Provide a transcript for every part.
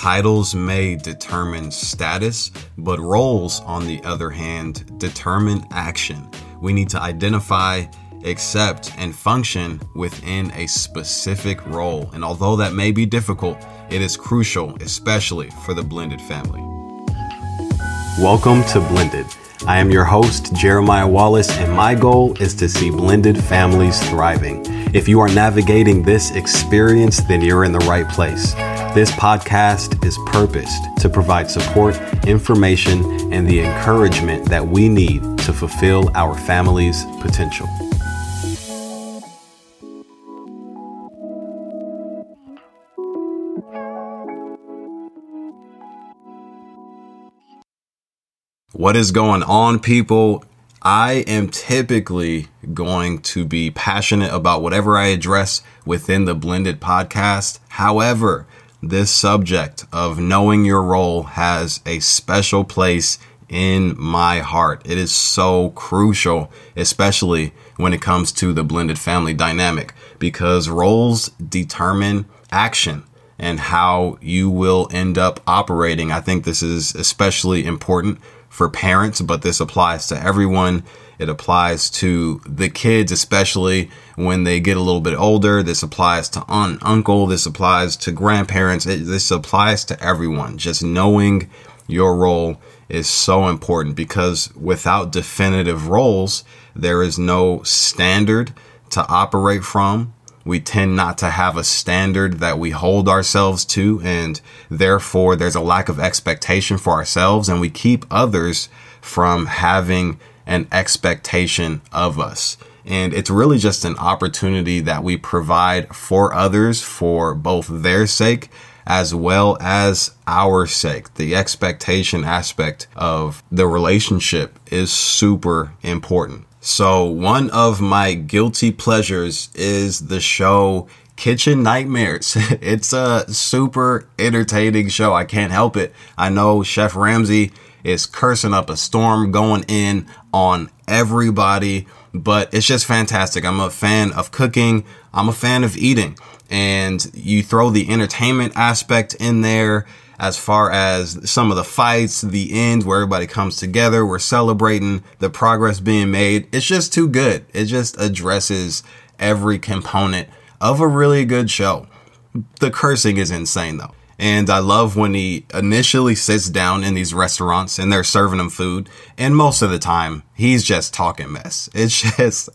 Titles may determine status, but roles, on the other hand, determine action. We need to identify, accept, and function within a specific role. And although that may be difficult, it is crucial, especially for the blended family. Welcome to Blended. I am your host, Jeremiah Wallace, and my goal is to see blended families thriving. If you are navigating this experience, then you're in the right place. This podcast is purposed to provide support, information, and the encouragement that we need to fulfill our family's potential. What is going on, people? I am typically going to be passionate about whatever I address within the blended podcast. However, this subject of knowing your role has a special place in my heart. It is so crucial, especially when it comes to the blended family dynamic, because roles determine action and how you will end up operating. I think this is especially important for parents, but this applies to everyone it applies to the kids, especially when they get a little bit older. This applies to aunt, uncle. This applies to grandparents. It, this applies to everyone. Just knowing your role is so important because without definitive roles, there is no standard to operate from. We tend not to have a standard that we hold ourselves to, and therefore there's a lack of expectation for ourselves, and we keep others from having an expectation of us. And it's really just an opportunity that we provide for others for both their sake as well as our sake. The expectation aspect of the relationship is super important. So, one of my guilty pleasures is the show Kitchen Nightmares. it's a super entertaining show. I can't help it. I know Chef Ramsay is cursing up a storm going in on everybody, but it's just fantastic. I'm a fan of cooking. I'm a fan of eating and you throw the entertainment aspect in there as far as some of the fights, the end where everybody comes together. We're celebrating the progress being made. It's just too good. It just addresses every component of a really good show. The cursing is insane though. And I love when he initially sits down in these restaurants and they're serving him food. And most of the time, he's just talking mess. It's just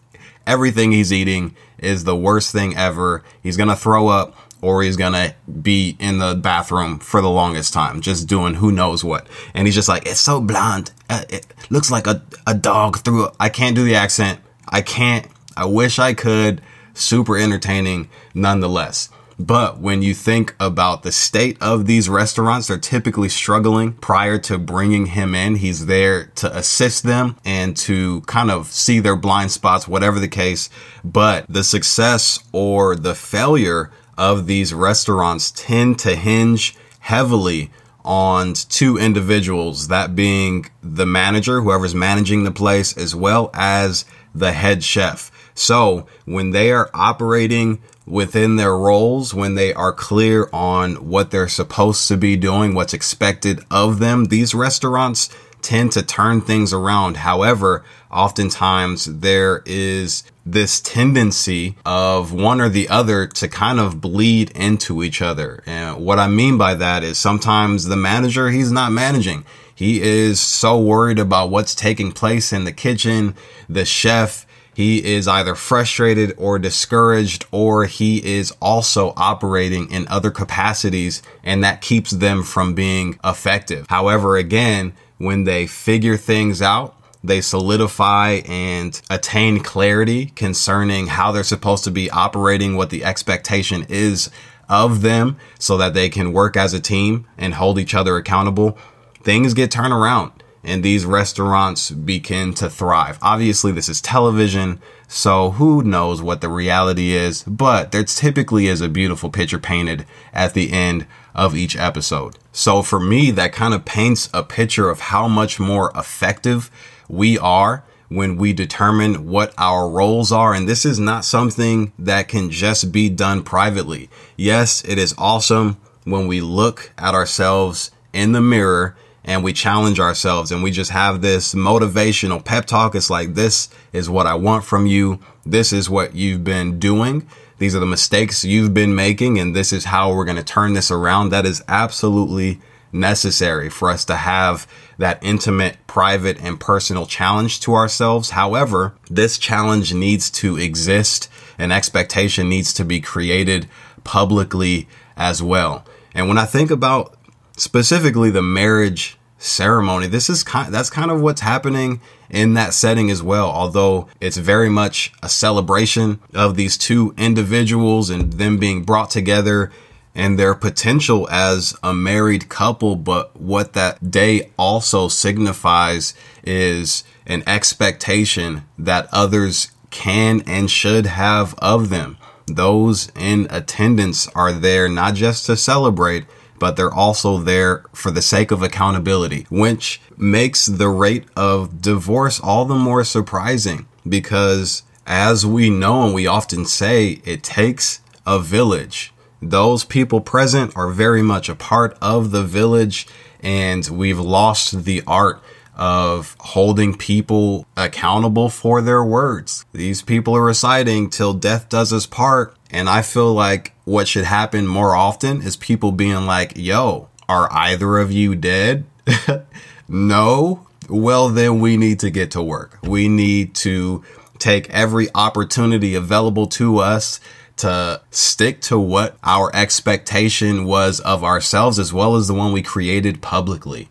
everything he's eating is the worst thing ever. He's going to throw up or he's to be in the bathroom for the longest time, just doing who knows what. And he's just like, it's so blonde. Uh, it looks like a, a dog through. I can't do the accent. I can't. I wish I could. Super entertaining nonetheless. But when you think about the state of these restaurants, they're typically struggling prior to bringing him in. He's there to assist them and to kind of see their blind spots, whatever the case. But the success or the failure of these restaurants tend to hinge heavily on two individuals, that being the manager, whoever's managing the place, as well as the head chef. So when they are operating within their roles, when they are clear on what they're supposed to be doing, what's expected of them, these restaurants tend to turn things around. However, oftentimes there is this tendency of one or the other to kind of bleed into each other. And what I mean by that is sometimes the manager, he's not managing. He is so worried about what's taking place in the kitchen. The chef he is either frustrated or discouraged, or he is also operating in other capacities, and that keeps them from being effective. However, again, when they figure things out, they solidify and attain clarity concerning how they're supposed to be operating, what the expectation is of them, so that they can work as a team and hold each other accountable. Things get turned around and these restaurants begin to thrive. Obviously, this is television, so who knows what the reality is, but there typically is a beautiful picture painted at the end of each episode. So for me, that kind of paints a picture of how much more effective we are when we determine what our roles are. And this is not something that can just be done privately. Yes, it is awesome when we look at ourselves in the mirror and we challenge ourselves and we just have this motivational pep talk. It's like, this is what I want from you. This is what you've been doing. These are the mistakes you've been making, and this is how we're going to turn this around. That is absolutely necessary for us to have that intimate, private, and personal challenge to ourselves. However, this challenge needs to exist, and expectation needs to be created publicly as well. And when I think about specifically the marriage ceremony. This is kind that's kind of what's happening in that setting as well. Although it's very much a celebration of these two individuals and them being brought together and their potential as a married couple, but what that day also signifies is an expectation that others can and should have of them. Those in attendance are there not just to celebrate, but they're also there for the sake of accountability, which makes the rate of divorce all the more surprising because as we know and we often say, it takes a village. Those people present are very much a part of the village, and we've lost the art of holding people accountable for their words. These people are reciting till death does us part. And I feel like what should happen more often is people being like, yo, are either of you dead? no. Well, then we need to get to work. We need to take every opportunity available to us to stick to what our expectation was of ourselves as well as the one we created publicly.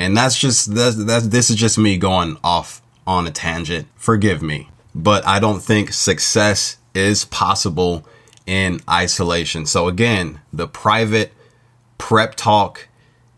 And that's just that's, that's this is just me going off on a tangent. Forgive me. But I don't think success is possible in isolation. So again, the private prep talk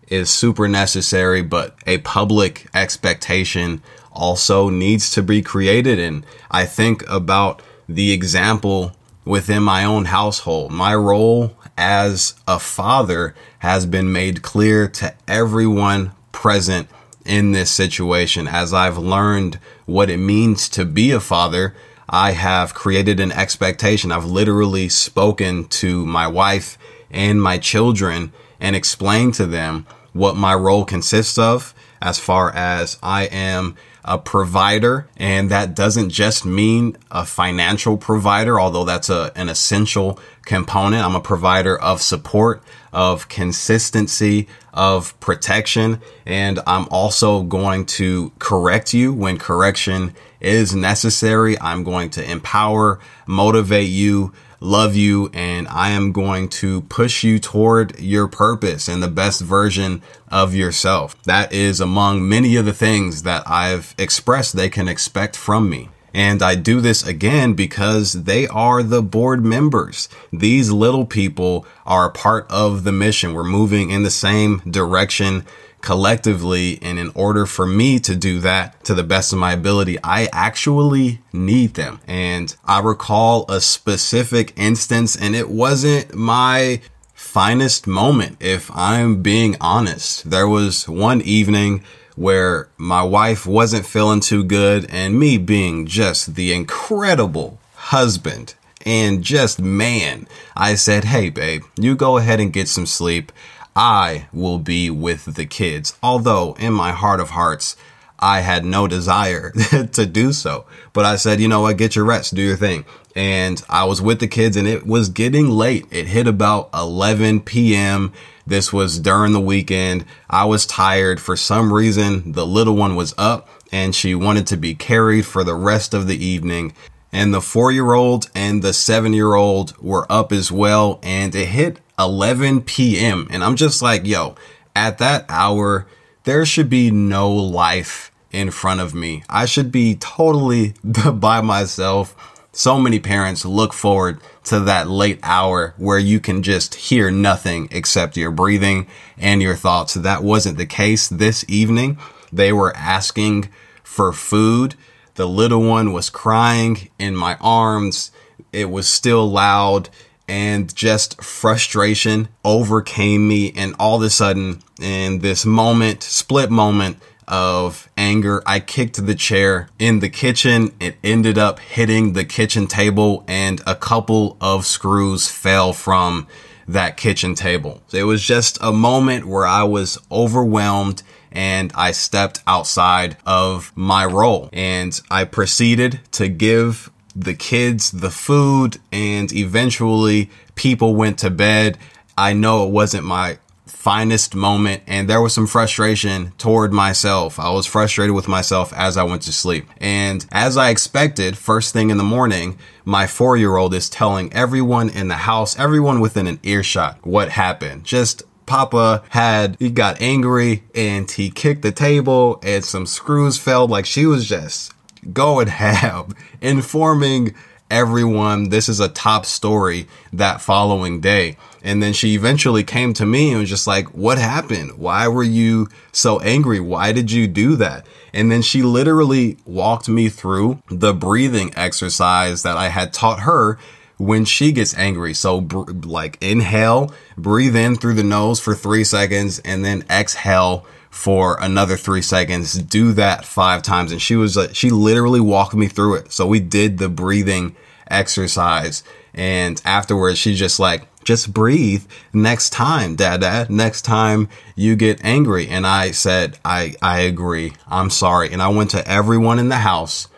is super necessary, but a public expectation also needs to be created. And I think about the example within my own household. My role as a father has been made clear to everyone present in this situation. As I've learned what it means to be a father, I have created an expectation. I've literally spoken to my wife and my children and explained to them what my role consists of as far as I am a provider. And that doesn't just mean a financial provider, although that's a, an essential component. I'm a provider of support, of consistency, of protection. And I'm also going to correct you when correction is necessary. I'm going to empower, motivate you, love you, and I am going to push you toward your purpose and the best version of yourself. That is among many of the things that I've expressed they can expect from me. And I do this again because they are the board members. These little people are part of the mission. We're moving in the same direction collectively. And in order for me to do that to the best of my ability, I actually need them. And I recall a specific instance, and it wasn't my finest moment, if I'm being honest. There was one evening where my wife wasn't feeling too good, and me being just the incredible husband and just man, I said, Hey, babe, you go ahead and get some sleep. I will be with the kids. Although, in my heart of hearts, I had no desire to do so. But I said, you know what, get your rest, do your thing. And I was with the kids and it was getting late. It hit about 11 p.m. This was during the weekend. I was tired. For some reason, the little one was up and she wanted to be carried for the rest of the evening. And the four year old and the seven year old were up as well. And it hit 11 p.m. And I'm just like, yo, at that hour, there should be no life in front of me. I should be totally by myself so many parents look forward to that late hour where you can just hear nothing except your breathing and your thoughts. That wasn't the case this evening. They were asking for food. The little one was crying in my arms. It was still loud and just frustration overcame me. And all of a sudden, in this moment, split moment, of anger. I kicked the chair in the kitchen. It ended up hitting the kitchen table and a couple of screws fell from that kitchen table. It was just a moment where I was overwhelmed and I stepped outside of my role and I proceeded to give the kids the food and eventually people went to bed. I know it wasn't my finest moment and there was some frustration toward myself. I was frustrated with myself as I went to sleep. And as I expected, first thing in the morning, my four year old is telling everyone in the house, everyone within an earshot, what happened. Just Papa had, he got angry and he kicked the table and some screws fell. Like she was just going ham, informing everyone this is a top story that following day. And then she eventually came to me and was just like, What happened? Why were you so angry? Why did you do that? And then she literally walked me through the breathing exercise that I had taught her when she gets angry. So, br- like, inhale, breathe in through the nose for three seconds, and then exhale for another three seconds. Do that five times. And she was, uh, she literally walked me through it. So, we did the breathing exercise. And afterwards, she's just like, just breathe next time, dad, next time you get angry. And I said, I, I agree. I'm sorry. And I went to everyone in the house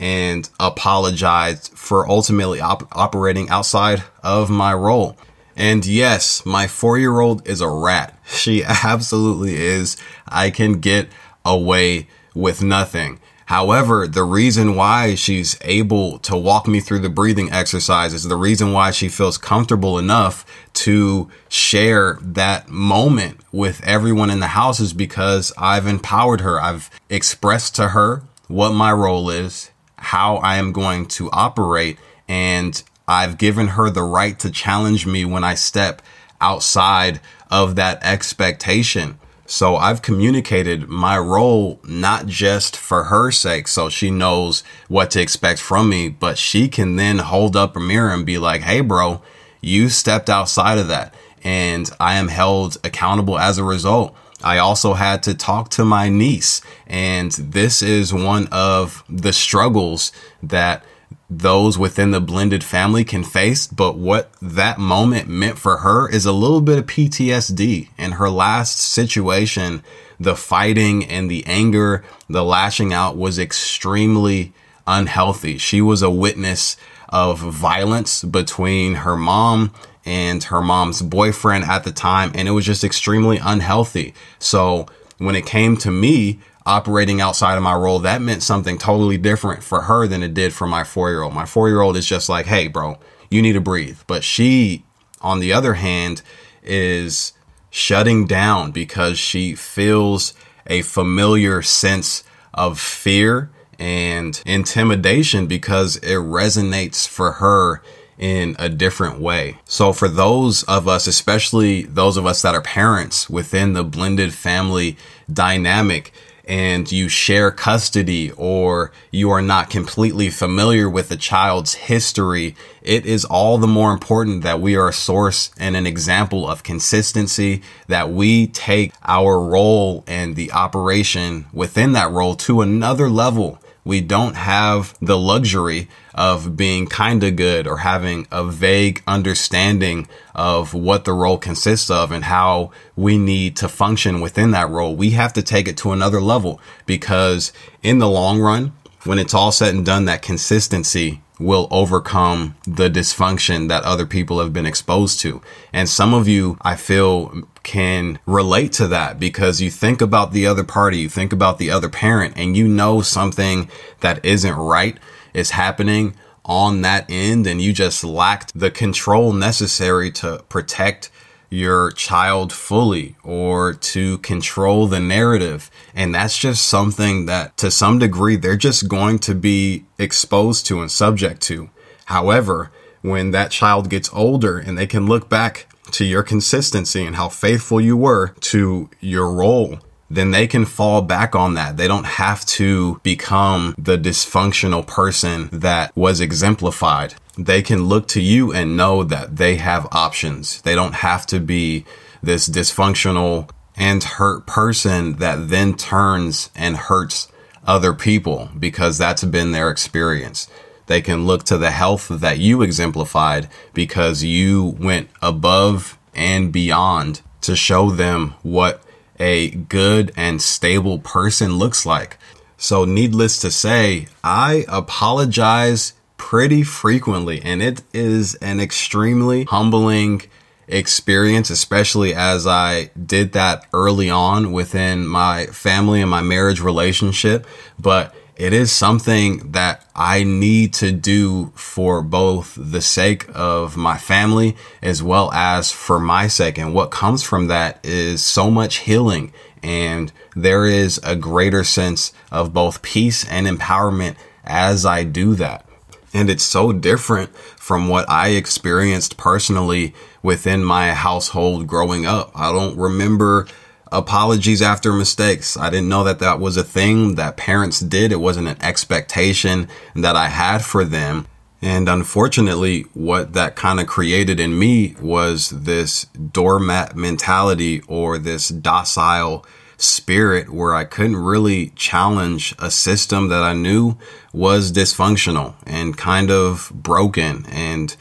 and apologized for ultimately op- operating outside of my role. And yes, my four year old is a rat. She absolutely is. I can get away with nothing. However, the reason why she's able to walk me through the breathing exercises, the reason why she feels comfortable enough to share that moment with everyone in the house is because I've empowered her. I've expressed to her what my role is, how I am going to operate, and I've given her the right to challenge me when I step outside of that expectation. So I've communicated my role not just for her sake, so she knows what to expect from me, but she can then hold up a mirror and be like, hey, bro, you stepped outside of that. And I am held accountable as a result. I also had to talk to my niece, and this is one of the struggles that those within the blended family can face. But what that moment meant for her is a little bit of PTSD. In her last situation, the fighting and the anger, the lashing out was extremely unhealthy. She was a witness of violence between her mom and her mom's boyfriend at the time, and it was just extremely unhealthy. So when it came to me, operating outside of my role, that meant something totally different for her than it did for my four year old. My four year old is just like, hey, bro, you need to breathe. But she, on the other hand, is shutting down because she feels a familiar sense of fear and intimidation because it resonates for her in a different way. So for those of us, especially those of us that are parents within the blended family dynamic, and you share custody or you are not completely familiar with the child's history, it is all the more important that we are a source and an example of consistency, that we take our role and the operation within that role to another level we don't have the luxury of being kind of good or having a vague understanding of what the role consists of and how we need to function within that role. We have to take it to another level because in the long run, when it's all said and done, that consistency will overcome the dysfunction that other people have been exposed to. And some of you, I feel, can relate to that because you think about the other party, you think about the other parent, and you know something that isn't right is happening on that end, and you just lacked the control necessary to protect your child fully or to control the narrative. And that's just something that to some degree they're just going to be exposed to and subject to. However, when that child gets older and they can look back to your consistency and how faithful you were to your role, then they can fall back on that. They don't have to become the dysfunctional person that was exemplified they can look to you and know that they have options. They don't have to be this dysfunctional and hurt person that then turns and hurts other people because that's been their experience. They can look to the health that you exemplified because you went above and beyond to show them what a good and stable person looks like. So, needless to say, I apologize pretty frequently, and it is an extremely humbling experience, especially as I did that early on within my family and my marriage relationship. But it is something that I need to do for both the sake of my family as well as for my sake. And what comes from that is so much healing and there is a greater sense of both peace and empowerment as I do that. And it's so different from what I experienced personally within my household growing up. I don't remember apologies after mistakes. I didn't know that that was a thing that parents did. It wasn't an expectation that I had for them. And unfortunately, what that kind of created in me was this doormat mentality or this docile spirit where I couldn't really challenge a system that I knew was dysfunctional and kind of broken and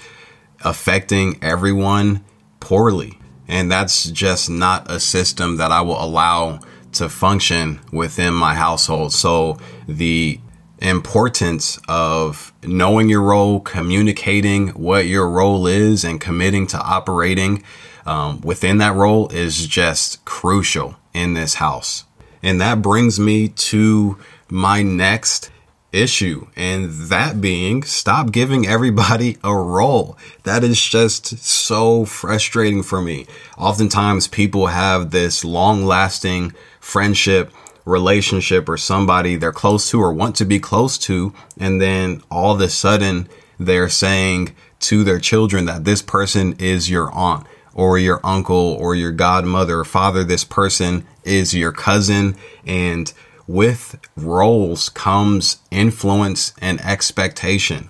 affecting everyone poorly. And that's just not a system that I will allow to function within my household. So the importance of knowing your role, communicating what your role is, and committing to operating um, within that role is just crucial in this house. And that brings me to my next issue, and that being stop giving everybody a role. That is just so frustrating for me. Oftentimes, people have this long lasting friendship, relationship, or somebody they're close to or want to be close to, and then all of a sudden, they're saying to their children that this person is your aunt or your uncle or your godmother or father. This person is your cousin. And with roles comes influence and expectation.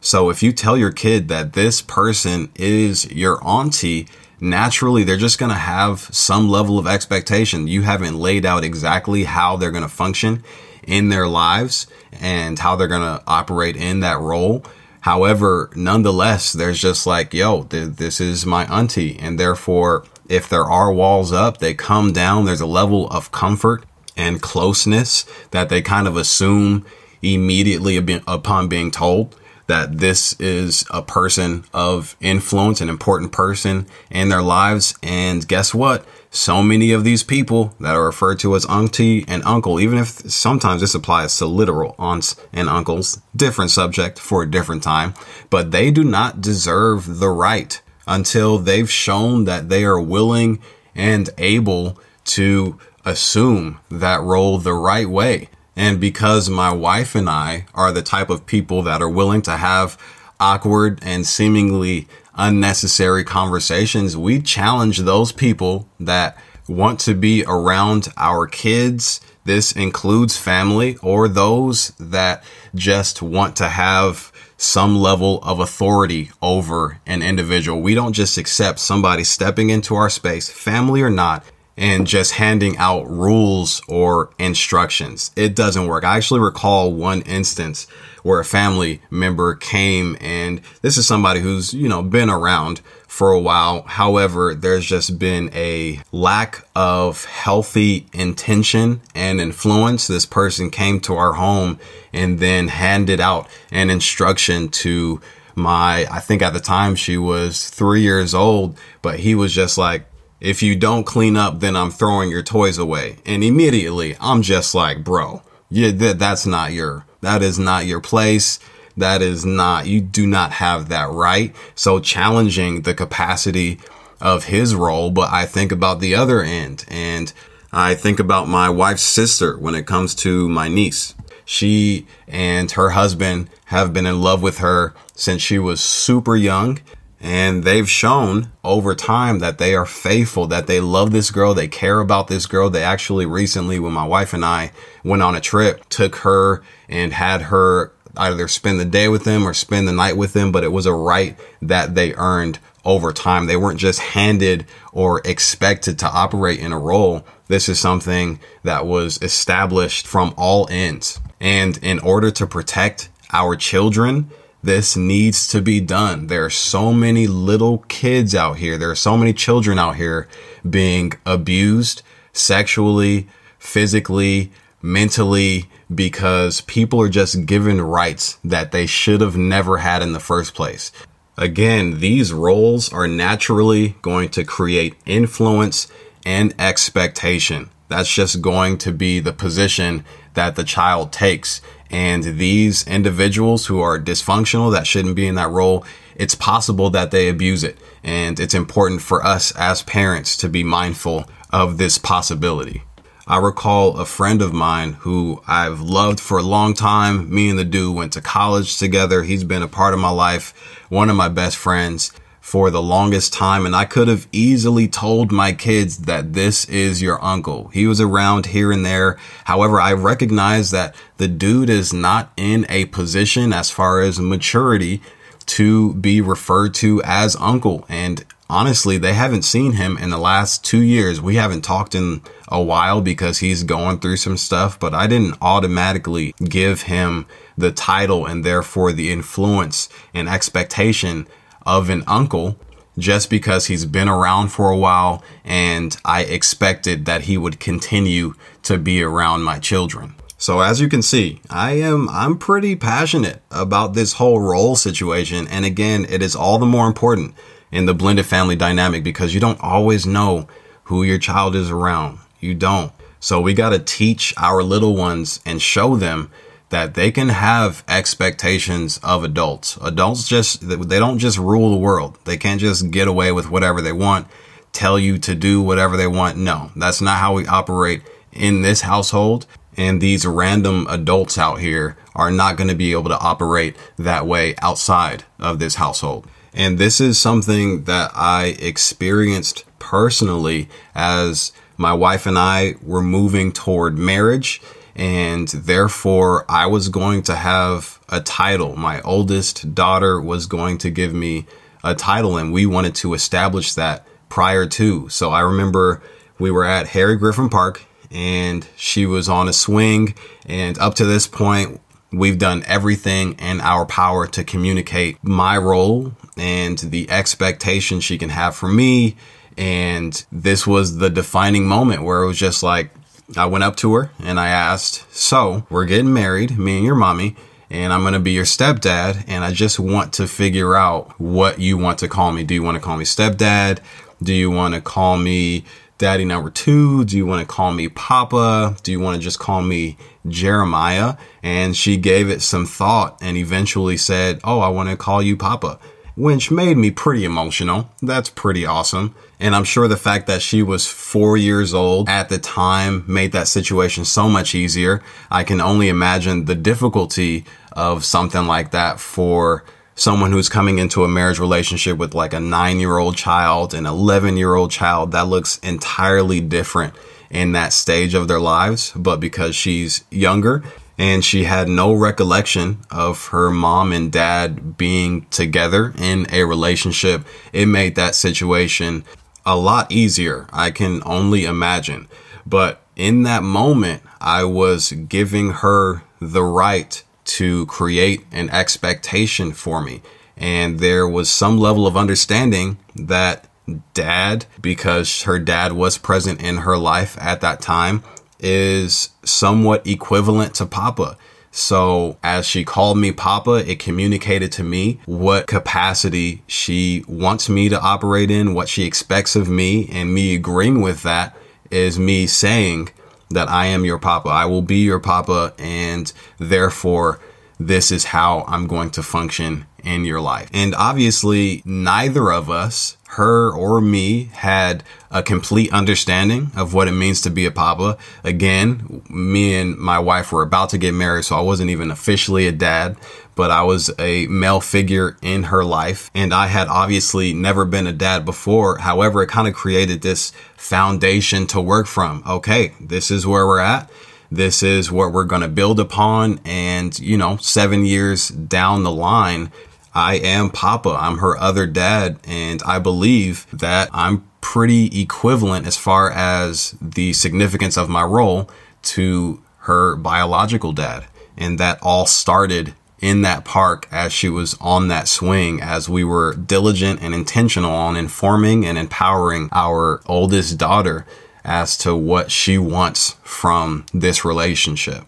So if you tell your kid that this person is your auntie, naturally they're just going to have some level of expectation. You haven't laid out exactly how they're going to function in their lives and how they're going to operate in that role. However, nonetheless, there's just like, yo, th- this is my auntie. And therefore, if there are walls up, they come down. There's a level of comfort and closeness that they kind of assume immediately upon being told that this is a person of influence, an important person in their lives. And guess what? so many of these people that are referred to as auntie and uncle, even if sometimes this applies to literal aunts and uncles, different subject for a different time, but they do not deserve the right until they've shown that they are willing and able to assume that role the right way. And because my wife and I are the type of people that are willing to have awkward and seemingly unnecessary conversations, we challenge those people that want to be around our kids. This includes family or those that just want to have some level of authority over an individual. We don't just accept somebody stepping into our space, family or not, and just handing out rules or instructions. It doesn't work. I actually recall one instance where a family member came and this is somebody who's, you know, been around for a while. However, there's just been a lack of healthy intention and influence. This person came to our home and then handed out an instruction to my, I think at the time she was three years old, but he was just like, if you don't clean up, then I'm throwing your toys away. And immediately I'm just like, bro, yeah, that, that's not your, that is not your place. That is not, you do not have that right. So challenging the capacity of his role, but I think about the other end and I think about my wife's sister when it comes to my niece. She and her husband have been in love with her since she was super young. And they've shown over time that they are faithful, that they love this girl, they care about this girl. They actually recently, when my wife and I went on a trip, took her and had her either spend the day with them or spend the night with them, but it was a right that they earned over time. They weren't just handed or expected to operate in a role. This is something that was established from all ends. And in order to protect our children, this needs to be done. There are so many little kids out here. There are so many children out here being abused sexually, physically, mentally, because people are just given rights that they should have never had in the first place. Again, these roles are naturally going to create influence and expectation. That's just going to be the position that the child takes. And these individuals who are dysfunctional, that shouldn't be in that role, it's possible that they abuse it. And it's important for us as parents to be mindful of this possibility. I recall a friend of mine who I've loved for a long time. Me and the dude went to college together. He's been a part of my life, one of my best friends for the longest time. And I could have easily told my kids that this is your uncle. He was around here and there. However, I recognize that the dude is not in a position as far as maturity to be referred to as uncle. And honestly, they haven't seen him in the last two years. We haven't talked in a while because he's going through some stuff, but I didn't automatically give him the title and therefore the influence and expectation of an uncle just because he's been around for a while and I expected that he would continue to be around my children. So as you can see, I am I'm pretty passionate about this whole role situation and again, it is all the more important in the blended family dynamic because you don't always know who your child is around. You don't. So we got to teach our little ones and show them that they can have expectations of adults. Adults just, they don't just rule the world. They can't just get away with whatever they want, tell you to do whatever they want. No, that's not how we operate in this household. And these random adults out here are not going to be able to operate that way outside of this household. And this is something that I experienced personally as my wife and I were moving toward marriage. And therefore, I was going to have a title. My oldest daughter was going to give me a title, and we wanted to establish that prior to. So I remember we were at Harry Griffin Park and she was on a swing. And up to this point, we've done everything in our power to communicate my role and the expectation she can have for me. And this was the defining moment where it was just like, I went up to her and I asked, So, we're getting married, me and your mommy, and I'm going to be your stepdad. And I just want to figure out what you want to call me. Do you want to call me stepdad? Do you want to call me daddy number two? Do you want to call me Papa? Do you want to just call me Jeremiah? And she gave it some thought and eventually said, Oh, I want to call you Papa which made me pretty emotional. That's pretty awesome. And I'm sure the fact that she was four years old at the time made that situation so much easier. I can only imagine the difficulty of something like that for someone who's coming into a marriage relationship with like a nine year old child, an 11 year old child. That looks entirely different in that stage of their lives. But because she's younger, and she had no recollection of her mom and dad being together in a relationship. It made that situation a lot easier. I can only imagine. But in that moment, I was giving her the right to create an expectation for me. And there was some level of understanding that dad, because her dad was present in her life at that time, is somewhat equivalent to Papa. So as she called me Papa, it communicated to me what capacity she wants me to operate in, what she expects of me, and me agreeing with that is me saying that I am your Papa. I will be your Papa, and therefore, this is how I'm going to function in your life. And obviously, neither of us her or me had a complete understanding of what it means to be a papa. Again, me and my wife were about to get married, so I wasn't even officially a dad, but I was a male figure in her life. And I had obviously never been a dad before. However, it kind of created this foundation to work from. Okay, this is where we're at. This is what we're going to build upon. And, you know, seven years down the line, I am Papa. I'm her other dad. And I believe that I'm pretty equivalent as far as the significance of my role to her biological dad. And that all started in that park as she was on that swing, as we were diligent and intentional on informing and empowering our oldest daughter as to what she wants from this relationship.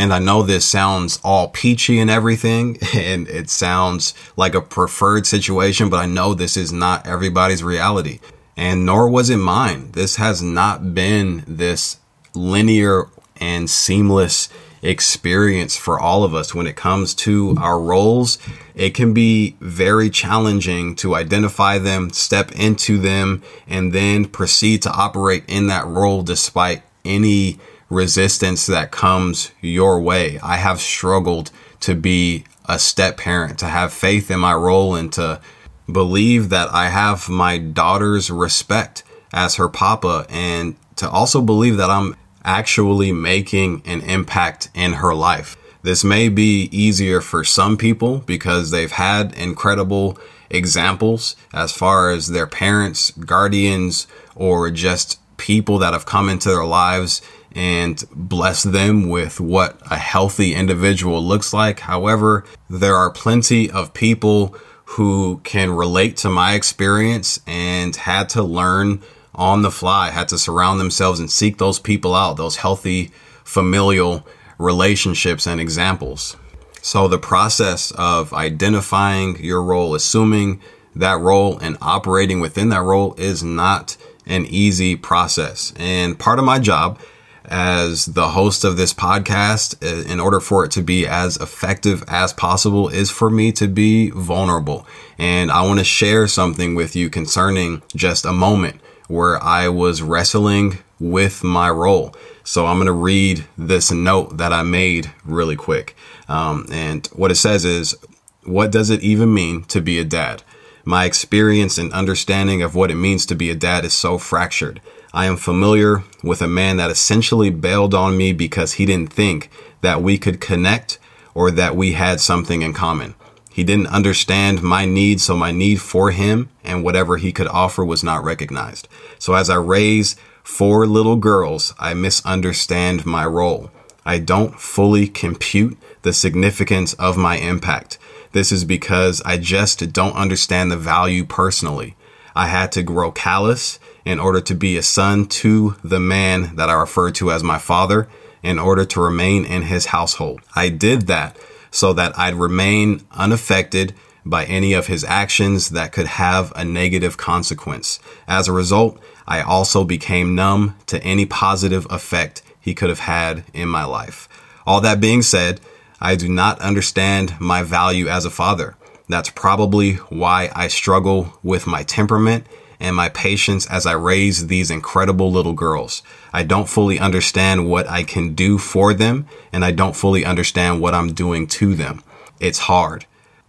And I know this sounds all peachy and everything, and it sounds like a preferred situation, but I know this is not everybody's reality. And nor was it mine. This has not been this linear and seamless experience for all of us when it comes to our roles. It can be very challenging to identify them, step into them, and then proceed to operate in that role despite any resistance that comes your way. I have struggled to be a step parent, to have faith in my role, and to believe that I have my daughter's respect as her papa, and to also believe that I'm actually making an impact in her life. This may be easier for some people because they've had incredible examples as far as their parents, guardians, or just people that have come into their lives and bless them with what a healthy individual looks like. However, there are plenty of people who can relate to my experience and had to learn on the fly, had to surround themselves and seek those people out, those healthy familial relationships and examples. So, the process of identifying your role, assuming that role, and operating within that role is not an easy process. And part of my job as the host of this podcast, uh, in order for it to be as effective as possible, is for me to be vulnerable. And I want to share something with you concerning just a moment where I was wrestling with my role. So I'm going to read this note that I made really quick. Um, and what it says is, What does it even mean to be a dad? My experience and understanding of what it means to be a dad is so fractured. I am familiar with a man that essentially bailed on me because he didn't think that we could connect or that we had something in common. He didn't understand my need, so my need for him and whatever he could offer was not recognized. So as I raise four little girls, I misunderstand my role. I don't fully compute the significance of my impact. This is because I just don't understand the value personally. I had to grow callous in order to be a son to the man that I refer to as my father in order to remain in his household. I did that so that I'd remain unaffected by any of his actions that could have a negative consequence. As a result, I also became numb to any positive effect he could have had in my life. All that being said, I do not understand my value as a father. That's probably why I struggle with my temperament and my patience as I raise these incredible little girls. I don't fully understand what I can do for them, and I don't fully understand what I'm doing to them. It's hard.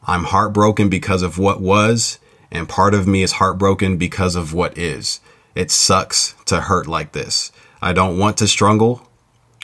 I'm heartbroken because of what was, and part of me is heartbroken because of what is. It sucks to hurt like this. I don't want to struggle,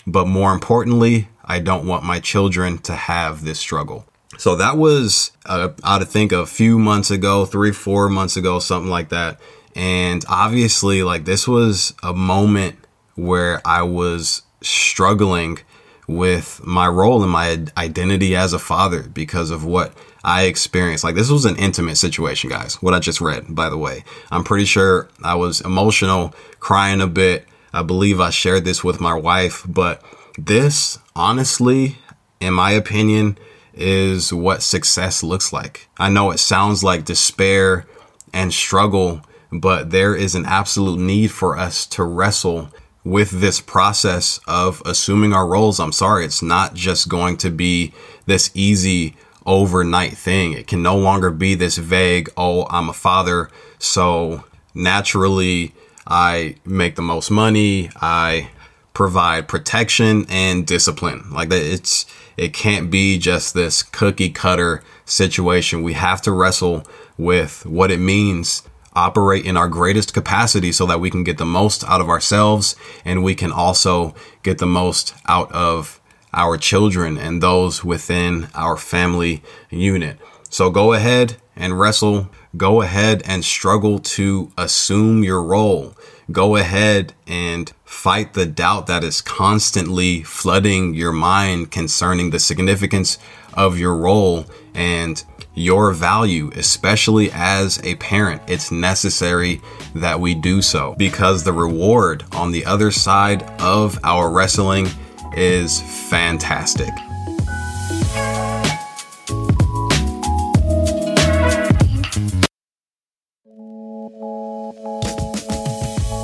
but more importantly, I don't want my children to have this struggle. So that was, uh, I would think, a few months ago, three, four months ago, something like that. And obviously, like this was a moment where I was struggling with my role and my identity as a father because of what I experienced. Like this was an intimate situation, guys. What I just read, by the way. I'm pretty sure I was emotional, crying a bit. I believe I shared this with my wife, but this honestly, in my opinion, is what success looks like. I know it sounds like despair and struggle but there is an absolute need for us to wrestle with this process of assuming our roles. I'm sorry, it's not just going to be this easy overnight thing. It can no longer be this vague, oh, I'm a father, so naturally I make the most money, I provide protection and discipline. Like that it's it can't be just this cookie cutter situation. We have to wrestle with what it means operate in our greatest capacity so that we can get the most out of ourselves and we can also get the most out of our children and those within our family unit. So go ahead and wrestle. Go ahead and struggle to assume your role. go ahead and fight the doubt that is constantly flooding your mind concerning the significance of your role and your value, especially as a parent. It's necessary that we do so because the reward on the other side of our wrestling is fantastic.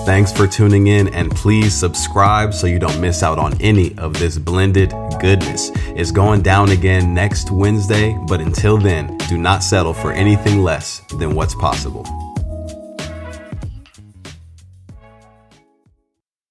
Thanks for tuning in and please subscribe so you don't miss out on any of this blended goodness. It's going down again next Wednesday, but until then, do not settle for anything less than what's possible.